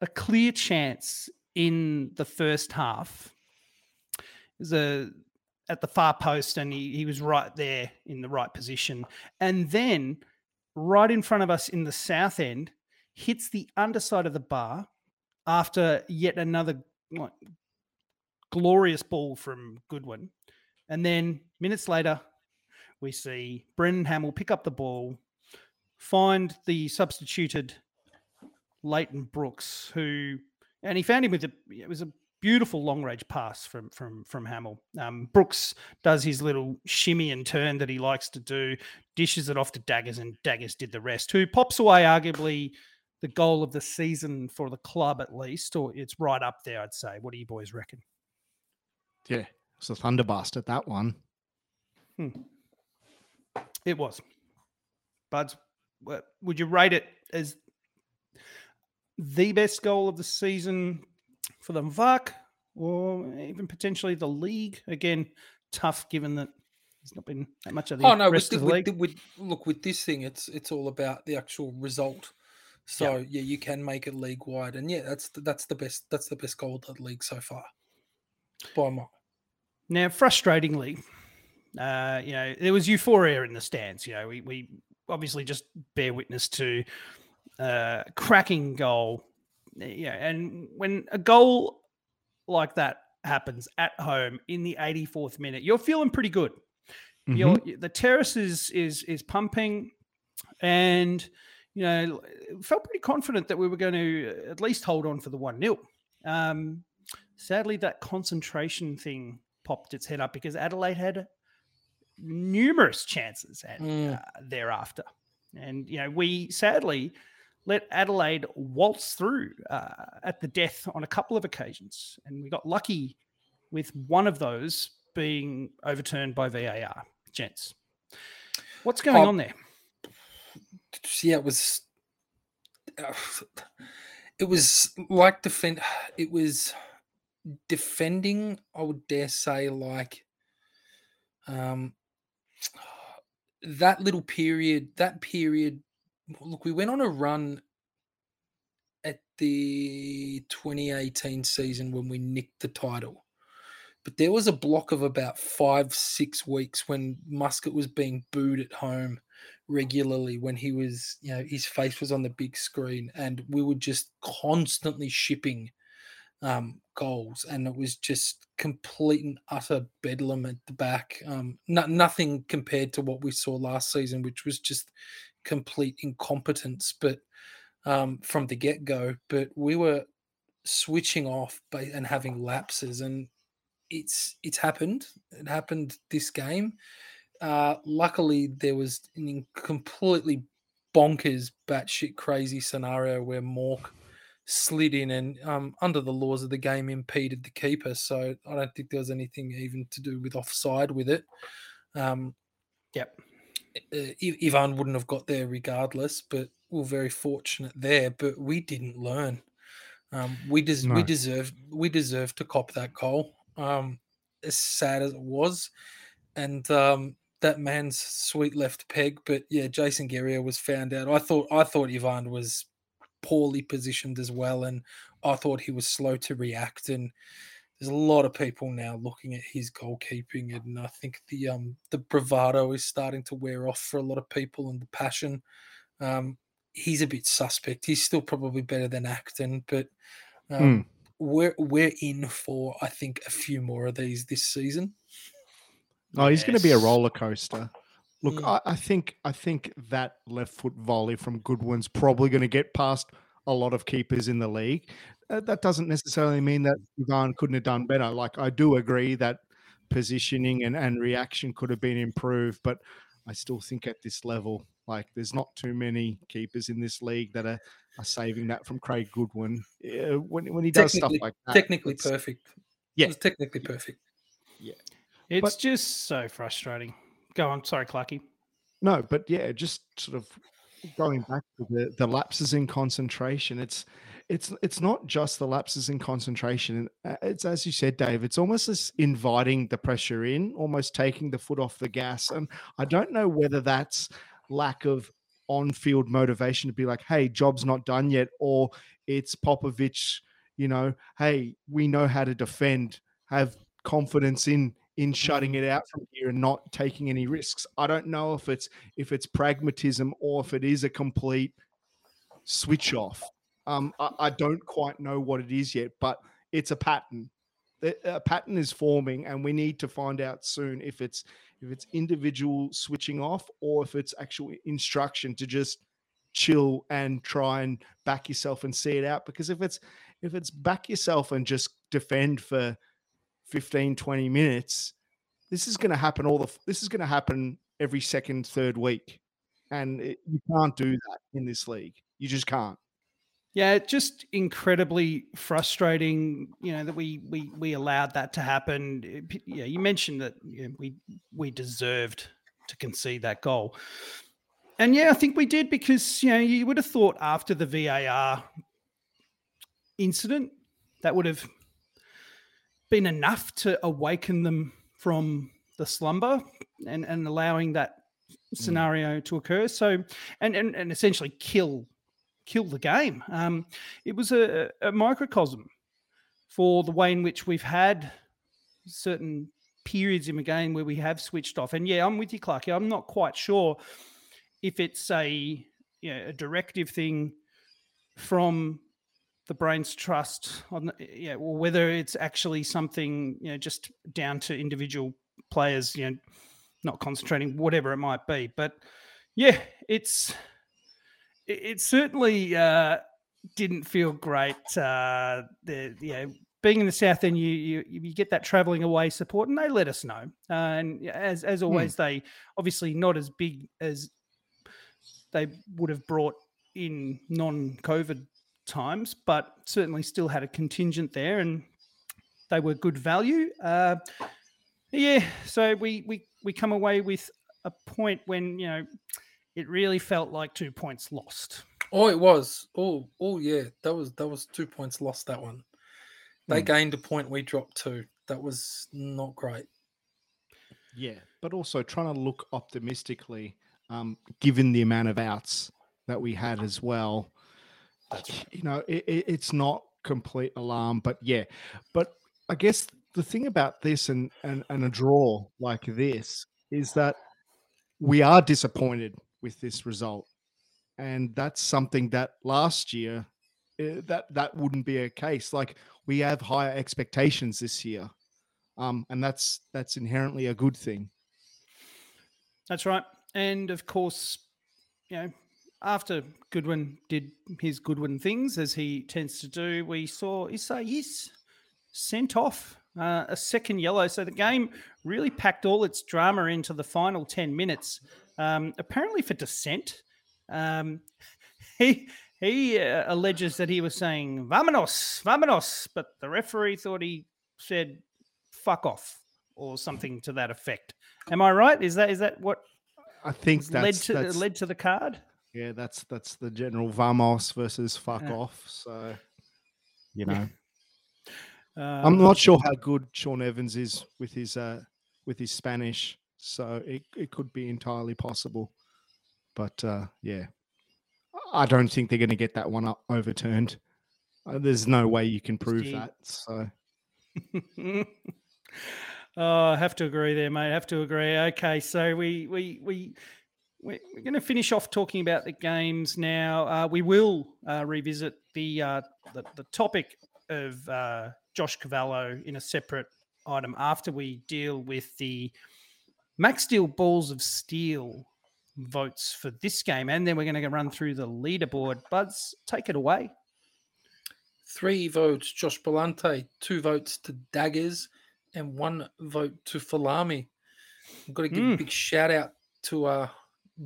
a clear chance in the first half. It was a at the far post, and he, he was right there in the right position. And then right in front of us in the south end, hits the underside of the bar after yet another like, glorious ball from Goodwin. And then minutes later, we see Brendan Hamill pick up the ball, find the substituted Lleyton Brooks, who and he found him with a it was a beautiful long range pass from from from Hamill. Um, Brooks does his little shimmy and turn that he likes to do, dishes it off to Daggers, and Daggers did the rest. Who pops away arguably the goal of the season for the club at least, or it's right up there, I'd say. What do you boys reckon? yeah, it's a thunderburst at that one. It was. Buds, would you rate it as the best goal of the season for the VAC or even potentially the league? Again, tough given that there's not been that much of the oh no, with, rest the, of the with, the- with look with this thing, it's it's all about the actual result. So yeah, you can make it league wide, and yeah, that's the, that's the best that's the best goal of the league so far. by mile. Now, frustratingly, uh, you know, there was euphoria in the stands. You know, we, we obviously just bear witness to uh, cracking goal. Yeah, and when a goal like that happens at home in the 84th minute, you're feeling pretty good. You're, the terrace is is is pumping, and you know felt pretty confident that we were going to at least hold on for the one 0 um, Sadly, that concentration thing popped its head up because Adelaide had numerous chances and Mm. uh, thereafter, and you know we sadly let Adelaide waltz through uh, at the death on a couple of occasions, and we got lucky with one of those being overturned by VAR. Gents, what's going Oh, on there? yeah, it was. uh, it was like defend. It was defending. I would dare say, like, um, that little period. That period. Look, we went on a run at the 2018 season when we nicked the title. But there was a block of about five, six weeks when Muscat was being booed at home regularly when he was, you know, his face was on the big screen and we were just constantly shipping um, goals and it was just complete and utter bedlam at the back. Um, no, nothing compared to what we saw last season, which was just complete incompetence, but um, from the get go. But we were switching off and having lapses and it's it's happened. It happened this game. Uh, luckily, there was an in- completely bonkers, batshit crazy scenario where Mauk slid in and, um, under the laws of the game, impeded the keeper. So I don't think there was anything even to do with offside with it. Um, Yep. Uh, Ivan wouldn't have got there regardless, but we we're very fortunate there. But we didn't learn. Um, we des- we No. deserved we deserved to cop that goal. Um, as sad as it was, and um, that man's sweet left peg. But yeah, Jason Geria was found out. I thought I thought Ivan was poorly positioned as well, and I thought he was slow to react. And there's a lot of people now looking at his goalkeeping, and I think the um the bravado is starting to wear off for a lot of people, and the passion. Um, he's a bit suspect. He's still probably better than Acton, but um, we're we're in for I think a few more of these this season. Oh, he's going to be a roller coaster. Look, Mm. I, I think I think that left foot volley from Goodwin's probably going to get past a lot of keepers in the league. Uh, that doesn't necessarily mean that Ivan couldn't have done better. Like I do agree that positioning and, and reaction could have been improved, but I still think at this level, like there's not too many keepers in this league that are, are saving that from Craig Goodwin. Yeah, when when he does stuff Technically- like that, Technically perfect. Yeah. it was technically perfect. Yeah, it's But- just so frustrating. Go on. Sorry, Clarky. No, but yeah, just sort of going back to the, the lapses in concentration. It's it's it's not just the lapses in concentration. uh, It's as you said, Dave. It's almost as inviting the pressure in, almost taking the foot off the gas. And I don't know whether that's lack of on-field motivation to be like, "Hey, job's not done yet," or it's Popovic. You know, hey, we know how to defend. Have confidence in in shutting it out from here and not taking any risks. I don't know if it's if it's pragmatism or if it is a complete switch off. Um, I, I don't quite know what it is yet, but it's a pattern. A pattern is forming, and we need to find out soon if it's if it's individual switching off or if it's actual instruction to just chill and try and back yourself and see it out. Because if it's if it's back yourself and just defend for 15, 20 minutes, this is going to happen all the this is going to happen every second, third week. And it, you can't do that in this league. You just can't. Yeah, it's just incredibly frustrating. You know that we we we allowed that to happen. Yeah, you mentioned that you know, we we deserved to concede that goal, and yeah, I think we did because you know you would have thought after the VAR incident that would have been enough to awaken them from the slumber and and allowing that mm. scenario to occur. So and and, and essentially kill kill the game. Um, it was a, a microcosm for the way in which we've had certain periods in the game where we have switched off. And yeah, I'm with you, Clarky. I'm not quite sure if it's a you know, a directive thing from the brains trust on yeah, or whether it's actually something you know just down to individual players, you know, not concentrating, whatever it might be. But yeah, it's it, it certainly uh, didn't feel great. Uh, the you know being in the south end, you you, you get that travelling away support, and they let us know. Uh, and as as always, they obviously not as big as they would have brought in non-COVID times, but certainly still had a contingent there, and they were good value. Uh, yeah, so we we we come away with a point when you know it really felt like two points lost. Oh, it was. Oh, oh yeah, that was that was two points lost. That one. They Hmm. gained a point. We dropped two. That was not great. Yeah, but also trying to look optimistically, um, given the amount of outs that we had as well. You know, it, it, it's not complete alarm, but yeah. But I guess the thing about this and, and and a draw like this is that we are disappointed with this result, and that's something that last year uh, that that wouldn't be a case. Like we have higher expectations this year um, and that's that's inherently a good thing. That's right. And of course, you know, after Goodwin did his Goodwin things, as he tends to do, we saw Isaías sent off uh, a second yellow. So the game really packed all its drama into the final 10 minutes, um, apparently for dissent. Um, he he uh, alleges that he was saying "vamonos, vamonos," but the referee thought he said "fuck off" or something to that effect. Am I right? Is that is that what I think that's, led to that's led to the card? yeah, that's that's the general vamos versus fuck Yeah. off. So you know, Um, I'm not sure how good Shaun Evans is with his uh with his Spanish, so it, it could be entirely possible. But uh yeah, I don't think they're going to get that one up overturned. Uh, there's no way you can prove that. So oh, I have to agree there, mate. I have to agree. Okay, so we we we we- we're going to finish off talking about the games now. Uh, we will uh, revisit the, uh, the the topic of uh, Josh Cavallo in a separate item after we deal with the Max Steel Balls of Steel votes for this game, and then we're going to run through the leaderboard. Buds, take it away. Three votes, Josh Brillante. Two votes to Daggers, and one vote to Folami. I've got to give a Mm. big shout out to uh,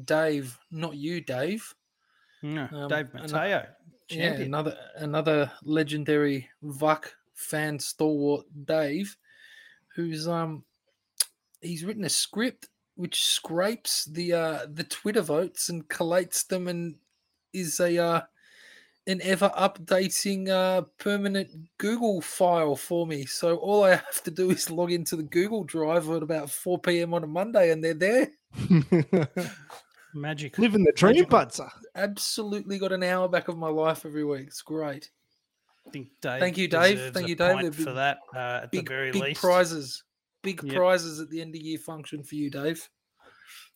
Dave, not you, Dave. No, Um, Dave ano- Mateo, Yeah, champion. another another legendary Vuck fan stalwart, Dave, who's um he's written a script which scrapes the uh the Twitter votes and collates them and is a uh an ever updating uh permanent Google file for me. So all I have to do is log into the Google Drive at about 4 p.m. on a Monday and they're there. Magic. living the dream, Magical. Butzer. Absolutely got an hour back of my life every week. It's great. I think Dave. Thank you, Dave. Thank you, Dave. point They're For that, uh, at big, the very big least. prizes, big Yep. prizes at the end of year function for you, Dave.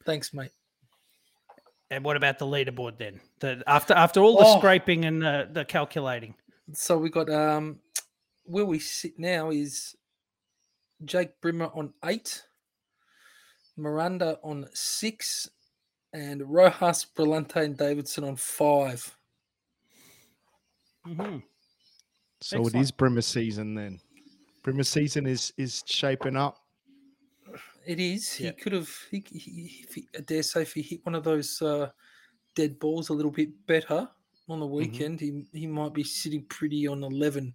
Thanks, mate. And what about the leaderboard then? The, after after all the Oh. scraping and the, the calculating. So we got um where we sit now is Jake Brimmer on eight, Miranda on six, and Rojas, Brillante, and Davidson on five. Mhm. So it Excellent. is Brimmer season then. Brimmer season is is shaping up. It is. He could have. He, he, if he, I dare say, if he hit one of those uh, dead balls a little bit better on the weekend, he he might be sitting pretty on eleven.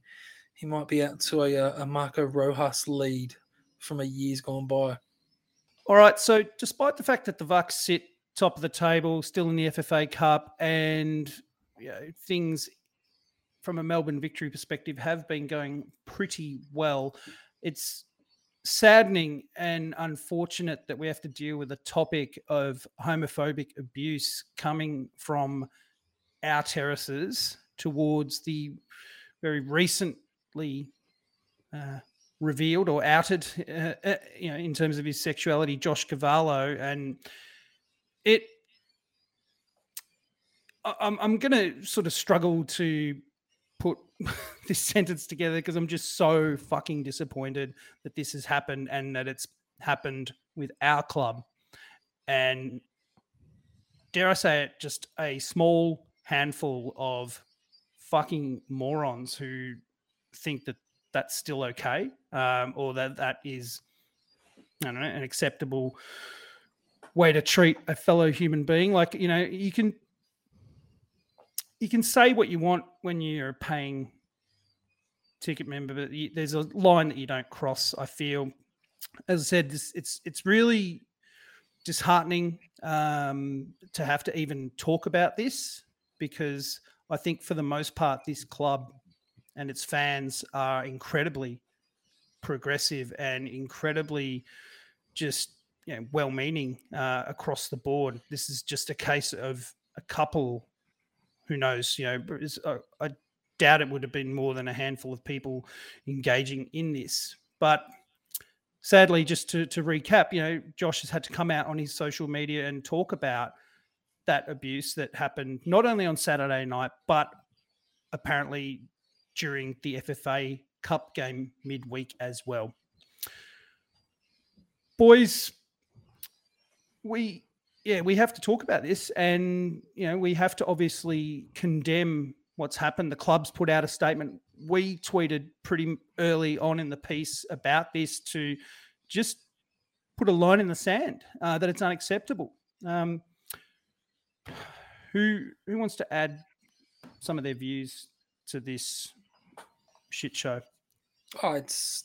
He might be out to a uh, a Marco Rojas lead from a years gone by. All right. So despite the fact that the Bucks sit top of the table, still in the FFA Cup, and you know, things from a Melbourne victory perspective have been going pretty well, it's saddening and unfortunate that we have to deal with the topic of homophobic abuse coming from our terraces towards the very recently uh, revealed or outed, uh, uh, you know, in terms of his sexuality, Josh Cavallo, and it. I'm I'm going to sort of struggle to put this sentence together because I'm just so fucking disappointed that this has happened and that it's happened with our club. And dare I say it, just a small handful of fucking morons who think that that's still okay um, or that that is, I don't know, an acceptable way to treat a fellow human being. Like, you know, you can you can say what you want when you're a paying ticket member, but you, there's a line that you don't cross. I feel, as I said, this, it's it's really disheartening um, to have to even talk about this because I think for the most part, this club and its fans are incredibly progressive and incredibly just you know, well-meaning uh, across the board. This is just a case of a couple who knows, you know, uh, I doubt it would have been more than a handful of people engaging in this. But sadly, just to, to recap, you know, Josh has had to come out on his social media and talk about that abuse that happened not only on Saturday night, but apparently during the FFA Cup game midweek as well. Boys, we yeah, we have to talk about this, and you know, we have to obviously condemn what's happened. The club's put out a statement. We tweeted pretty early on in the piece about this to just put a line in the sand uh, that it's unacceptable. Um, who who wants to add some of their views to this shit show? Oh, it's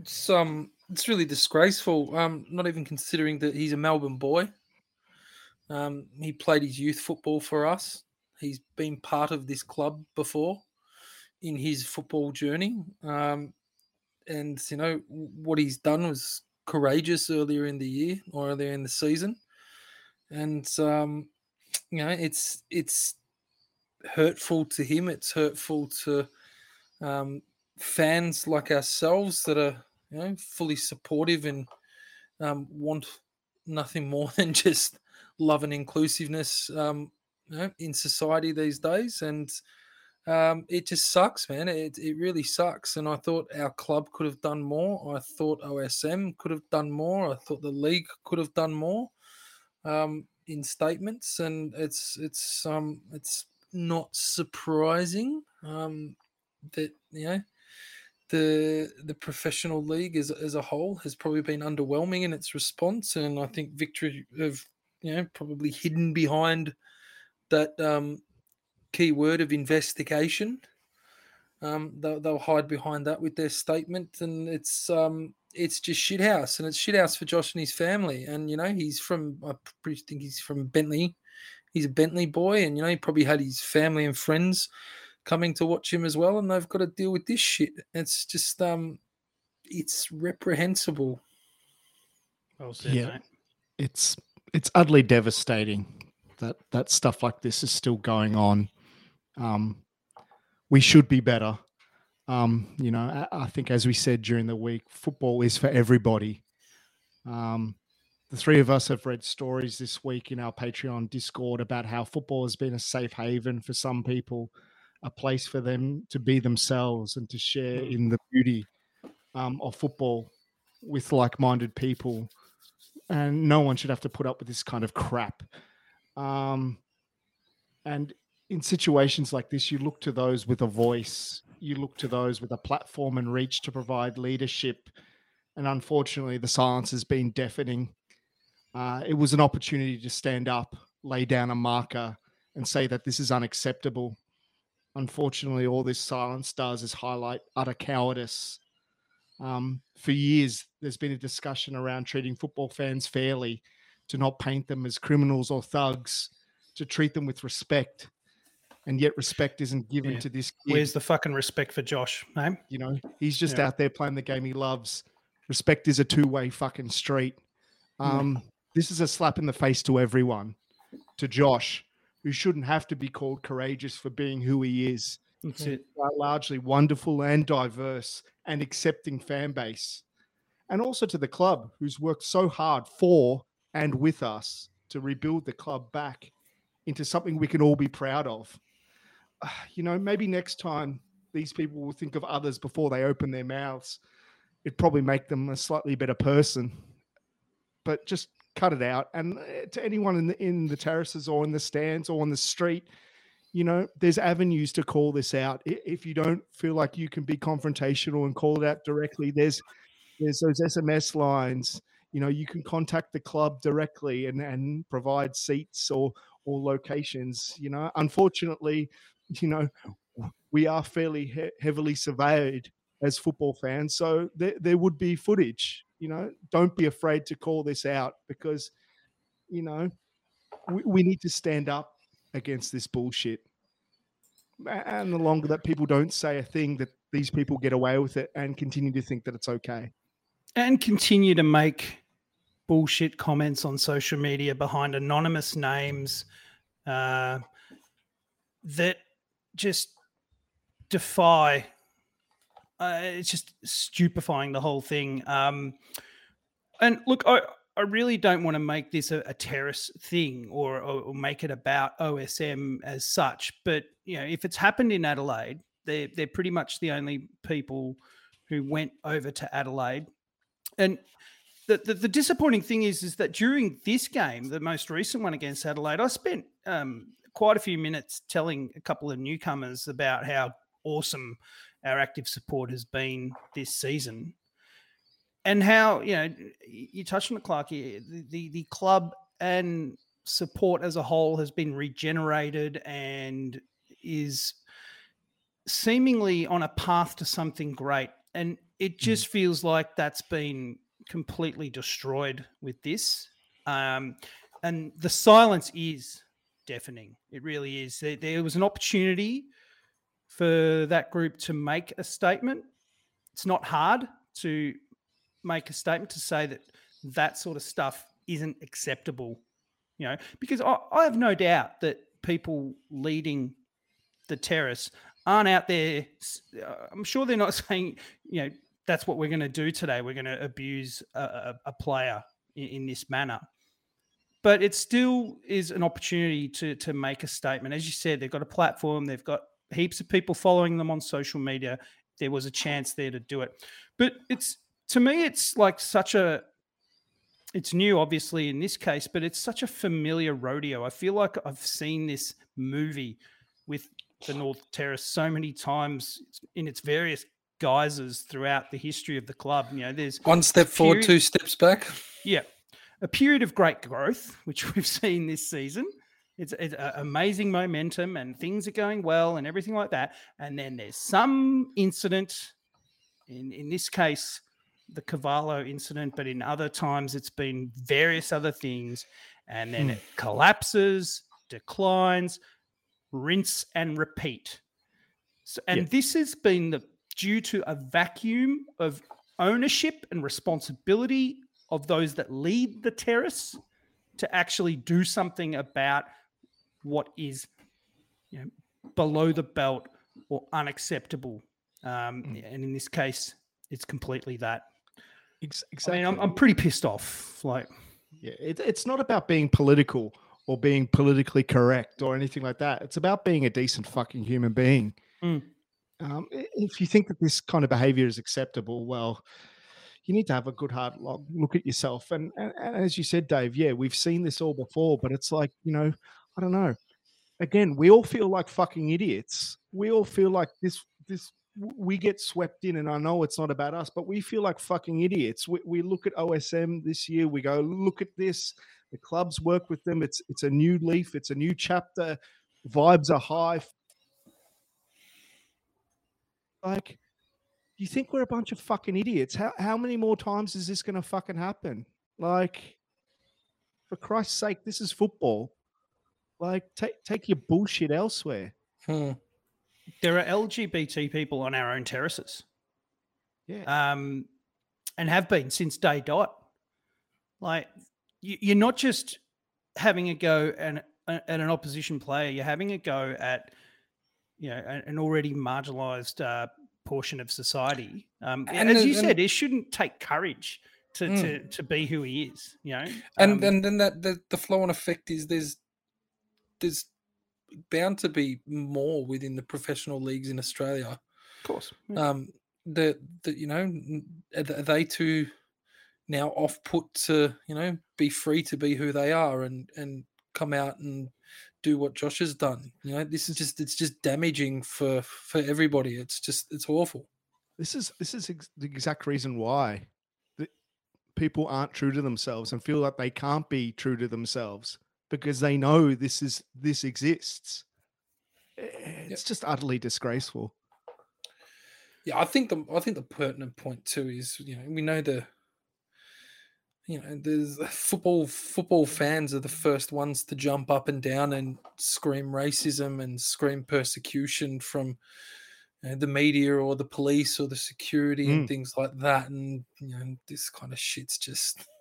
it's um it's really disgraceful. Um, not even considering that he's a Melbourne boy. Um, he played his youth football for us. He's been part of this club before in his football journey. Um, and you know what he's done was courageous earlier in the year or earlier in the season. And um, you know, it's it's hurtful to him. It's hurtful to um, fans like ourselves that are you know fully supportive and um, want nothing more than just love and inclusiveness um, you know, in society these days and um, it just sucks man it, it really sucks and i thought our club could have done more i thought osm could have done more i thought the league could have done more um, in statements and it's it's um it's not surprising um, that you know the the professional league as, as a whole has probably been underwhelming in its response and i think victory have you know probably hidden behind that um, key word of investigation um, they'll, they'll hide behind that with their statement and it's um, it's just shithouse and it's shithouse for josh and his family and you know he's from i pretty think he's from bentley he's a bentley boy and you know he probably had his family and friends coming to watch him as well, and they've got to deal with this shit. It's just um, it's reprehensible. Well said, Yeah. mate. it's it's utterly devastating that that stuff like this is still going on. Um, we should be better. Um, you know, I, I think as we said during the week, football is for everybody. Um, the three of us have read stories this week in our Patreon Discord about how football has been a safe haven for some people, a place for them to be themselves and to share in the beauty um, of football with like-minded people and no one should have to put up with this kind of crap. Um, and in situations like this, you look to those with a voice, you look to those with a platform and reach to provide leadership. And unfortunately, the silence has been deafening. Uh, it was an opportunity to stand up, lay down a marker, and say that this is unacceptable. Unfortunately, all this silence does is highlight utter cowardice um, for years, there's been a discussion around treating football fans fairly, to not paint them as criminals or thugs, to treat them with respect. And yet, respect isn't given Yeah. to this kid. Where's the fucking respect for Josh, mate? you know, he's just Yeah. out there playing the game he loves. Respect is a two way fucking street. Um, This is a slap in the face to everyone. To Josh, who shouldn't have to be called courageous for being who he is. That's it. a largely wonderful and diverse and accepting fan base. And also to the club, who's worked so hard for and with us to rebuild the club back into something we can all be proud of. You know, maybe next time these people will think of others before they open their mouths. It'd probably make them a slightly better person. But just cut it out. And uh, to anyone in the, in the terraces or in the stands or on the street, you know, there's avenues to call this out. If you don't feel like you can be confrontational and call it out directly, there's there's those SMS lines. You know, you can contact the club directly and and provide seats or or locations. You know, unfortunately, you know, we are fairly he- heavily surveyed as football fans, so there there would be footage. You know, don't be afraid to call this out because, you know, we, we need to stand up against this bullshit. And the longer that people don't say a thing, that these people get away with it and continue to think that it's okay. and continue to make bullshit comments on social media behind anonymous names uh, that just defy. Uh, it's just stupefying the whole thing. Um, and look, I, I really don't want to make this a, a terrorist thing or, or, make it about OSM as such. But you know, if it's happened in Adelaide, they're they're pretty much the only people who went over to Adelaide and the, the, the disappointing thing is, is that during this game, the most recent one against Adelaide, I spent um, quite a few minutes telling a couple of newcomers about how awesome our active support has been this season, and how you know you touched on it, Clark. The, the the club and support as a whole has been regenerated and is seemingly on a path to something great. And it just feels like that's been completely destroyed with this. Um, and the silence is deafening. It really is. There, there was an opportunity for that group to make a statement. It's not hard to make a statement to say that that sort of stuff isn't acceptable, you know, because I, I have no doubt that people leading the terrace aren't out there. uh, I'm sure they're not saying, you know, that's what we're going to do today. We're going to abuse a, a, a player in, in this manner. But it still is an opportunity to to make a statement. As you said, they've got a platform. They've got heaps of people following them on social media. There was a chance there to do it. But it's to me, it's like such a it's new, obviously, in this case, but it's such a familiar rodeo. I feel like I've seen this movie with the North Terrace so many times in its various guises throughout the history of the club. You know, there's One step forward, Period. two steps back. yeah, a period of great growth, which we've seen this season. It's, it's a- amazing momentum and things are going well and everything like that. And then there's some incident, in, in this case, the Cavallo incident, but in other times it's been various other things. And then Hmm. it collapses, declines, rinse and repeat. So, and Yeah. this has been the, due to a vacuum of ownership and responsibility of those that lead the terrace to actually do something about what is you know, below the belt or unacceptable. Um, And in this case, it's completely that. Ex- I exactly. mean, I'm, I'm pretty pissed off. Like, Yeah, it, it's not about being political or being politically correct or anything like that. It's about being a decent fucking human being. Mm. Um, if you think that this kind of behavior is acceptable, well, you need to have a good hard lo- look at yourself. And, and, and as you said, Dave, yeah, we've seen this all before, but it's like, you know, I don't know. Again, we all feel like fucking idiots. We all feel like this, this, w- we get swept in, and I know it's not about us, but we feel like fucking idiots. We, we look at OSM this year, we go, look at this. The clubs work with them. It's it's a new leaf. It's a new chapter. Vibes are high. Like, you think we're a bunch of fucking idiots? How how many more times is this going to fucking happen? Like, for Christ's sake, this is football. Like, take take your bullshit elsewhere. Hmm. There are LGBT people on our own terraces. Yeah. um, and have been since day dot. Like you, you're not just having a go at, at an opposition player; you're having a go at you know an, already marginalised uh, portion of society. Um, And as you and- said, it shouldn't take courage to, Mm. to to be who he is. You know, and Um, and then that the, the flow on effect is there's there's bound to be more within the professional leagues in Australia. of course, yeah. Um, that that you know are they too now off put to you know be free to be who they are and and come out and do what Josh has done. You know, this is just it's just damaging for for everybody. It's just it's awful. This is this is ex- the exact reason why that people aren't true to themselves and feel like they can't be true to themselves because they know this is this exists. Eh, I- It's just utterly disgraceful. Yeah, I think the I think the pertinent point too is you know we know the you know there's football football fans are the first ones to jump up and down and scream racism and scream persecution from you know, the media or the police or the security and mm. things like that and you know this kind of shit's just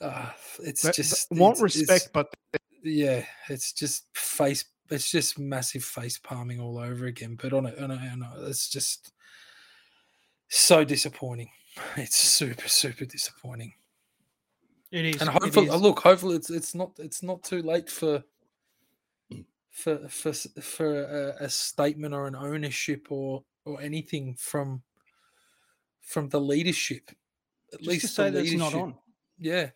uh, it's They- they just want it's- it's- respect, but yeah, it's just face. It's just massive face palming all over again. But on it, on it, on it, it's just so disappointing. It's super, super disappointing. it is. And hopefully, is. look, hopefully, it's it's not it's not too late for for for for a, a statement or an ownership or or anything from from the leadership. At just least to say the that's not on. Yeah,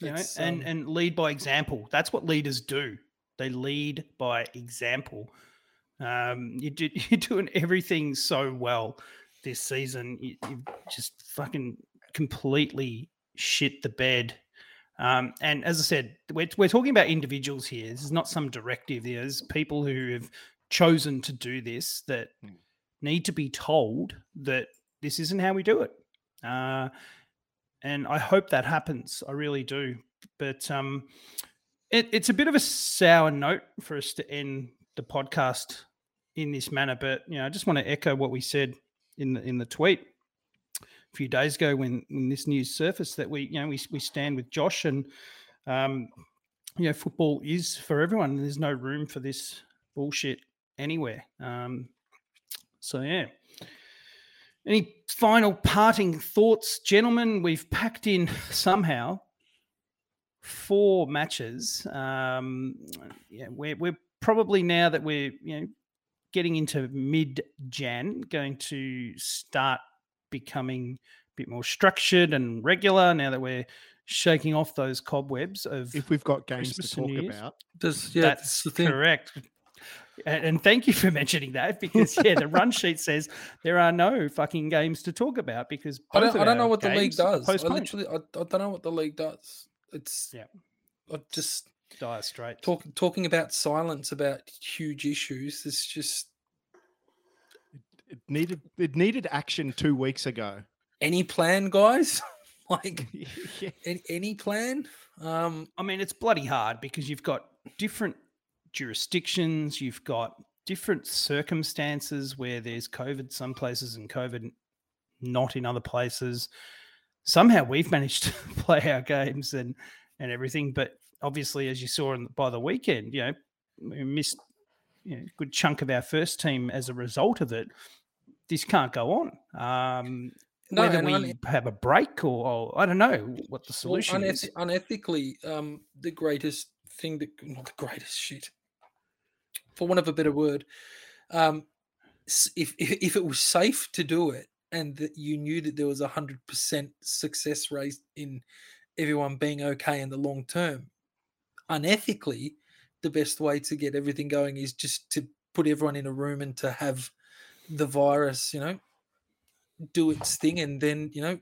you know, and um, and lead by example. That's what leaders do. They lead by example. Um, you do, you're doing everything so well this season. You, you just fucking completely shit the bed. Um, and as I said, we're, we're talking about individuals here. This is not some directive. There's people who have chosen to do this that Hmm. need to be told that this isn't how we do it. Uh, and I hope that happens. I really do. But um, it, it's a bit of a sour note for us to end the podcast in this manner. But you know, I just want to echo what we said in the in the tweet a few days ago when when this news surfaced that we you know we we stand with Josh and um, you know football is for everyone. There's no room for this bullshit anywhere. Um, so yeah. Any final parting thoughts, gentlemen? We've packed in somehow four matches. Um, yeah, we're, we're probably now that we're you know getting into mid Jan, going to start becoming a bit more structured and regular. Now that we're shaking off those cobwebs of if we've got games Christmas to talk about, Does yeah, that's that's the thing. correct. And, and thank you for mentioning that because yeah, the run sheet says there are no fucking games to talk about because I don't, of I don't know what the league games does. I literally, I, I don't know what the league does. It's Yeah. I just dire straight talk, talking about silence about huge issues. It's just it needed it needed action two weeks ago. any plan, guys. like Yeah. any, any plan. Um, I mean, it's bloody hard because you've got different jurisdictions, you've got different circumstances where there's COVID some places and COVID not in other places. Somehow we've managed to play our games and and everything, but obviously, as you saw in, by the weekend, you know, we missed you know, a good chunk of our first team as a result of it. This can't go on. Um, no, whether we have a break or, or I don't know what the well, solution uneth- is. unethically, um, the greatest thing that not the greatest shit, for want of a better word, um, if if, it was safe to do it and that you knew that there was a hundred percent success rate in everyone being okay in the long term, unethically, the best way to get everything going is just to put everyone in a room and to have the virus, you know, do its thing and then you know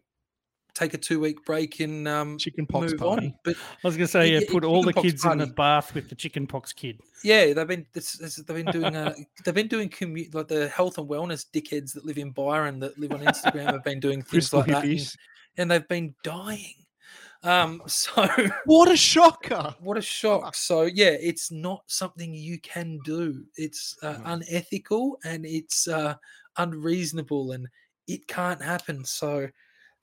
take a two week break and um, Chicken pox move party. on. But I was going to say, Yeah, yeah, yeah, put all the chickenpox kids in the bath with the chicken pox kid. yeah, they've been this, this, they've been doing uh, they've been doing commu- like the health and wellness dickheads that live in Byron that live on Instagram have been doing things Crystal like that, and, and they've been dying. Um, so What a shocker! what a shock! So yeah, it's not something you can do. It's uh, No. unethical and it's uh, unreasonable, and it can't happen. So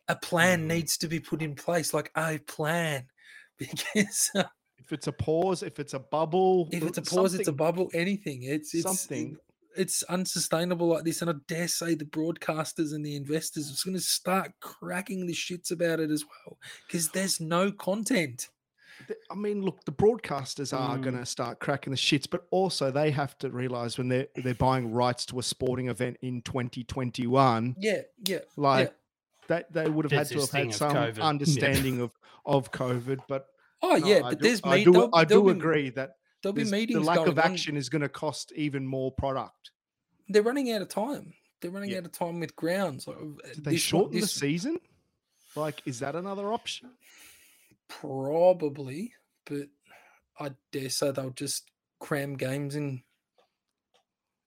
a plan Mm. needs to be put in place, like a plan, because uh, If it's a pause, if it's a bubble, if it's a pause, it's a bubble. Anything. It's it's something. it's unsustainable like this. And I dare say the broadcasters and the investors are going to start cracking the shits about it as well because there's no content. I mean, look, the broadcasters are Mm. going to start cracking the shits, but also they have to realize when they're they're buying rights to a sporting event in 2021, Yeah, yeah. like that they would have There's had to have had thing of some COVID. Yeah. understanding of of COVID. But Oh no, yeah, I but do, there's I me- do, there'll- I there'll do be- agree that There'll be there's- the meetings lack of going on. action is going to cost even more product. They're running out of time. They're running Yeah. out of time with grounds. Like, uh, Did they this one- shorten the season? Like, is that another option? Probably, but I dare say they'll just cram games in.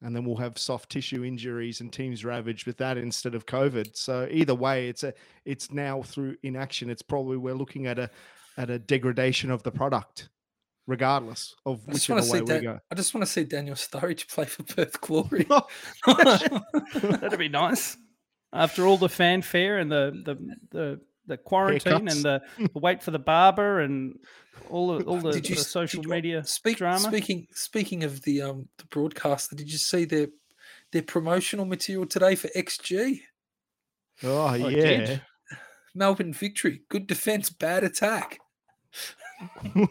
And then we'll have soft tissue injuries and teams ravaged with that instead of COVID. So either way, it's a it's now through inaction. It's probably we're looking at a at a degradation of the product, regardless of I just whichever want to way see we Dan- go. I just want to see Daniel Sturridge play for Perth Glory. Oh, That'd be nice. After all the fanfare and the the the, the quarantine Haircuts. and the, the wait for the barber and all the all the, you the social you- media Speak, drama. Speaking speaking of the um the broadcaster, did you see their their promotional material today for XG? oh I yeah, did. Melbourne victory, good defense, bad attack.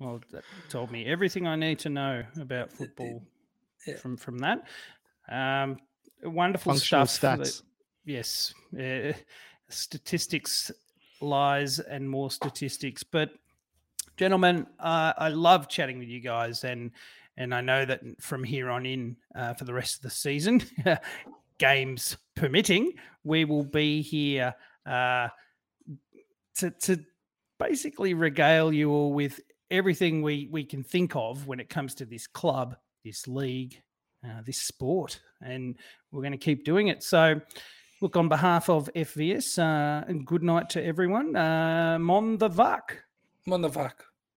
Well, that told me everything I need to know about football yeah. from from that. Um, wonderful functional stuff. stats. Yes, uh, statistics, lies, and more statistics. But, gentlemen, uh, I love chatting with you guys, and and I know that from here on in uh, for the rest of the season, games permitting, we will be here uh, to to basically regale you all with everything we we can think of when it comes to this club, this league, uh, this sport, and we're going to keep doing it. So, look, on behalf of FVS, uh, and good night to everyone. Uh, Mon the Vak. Monavak.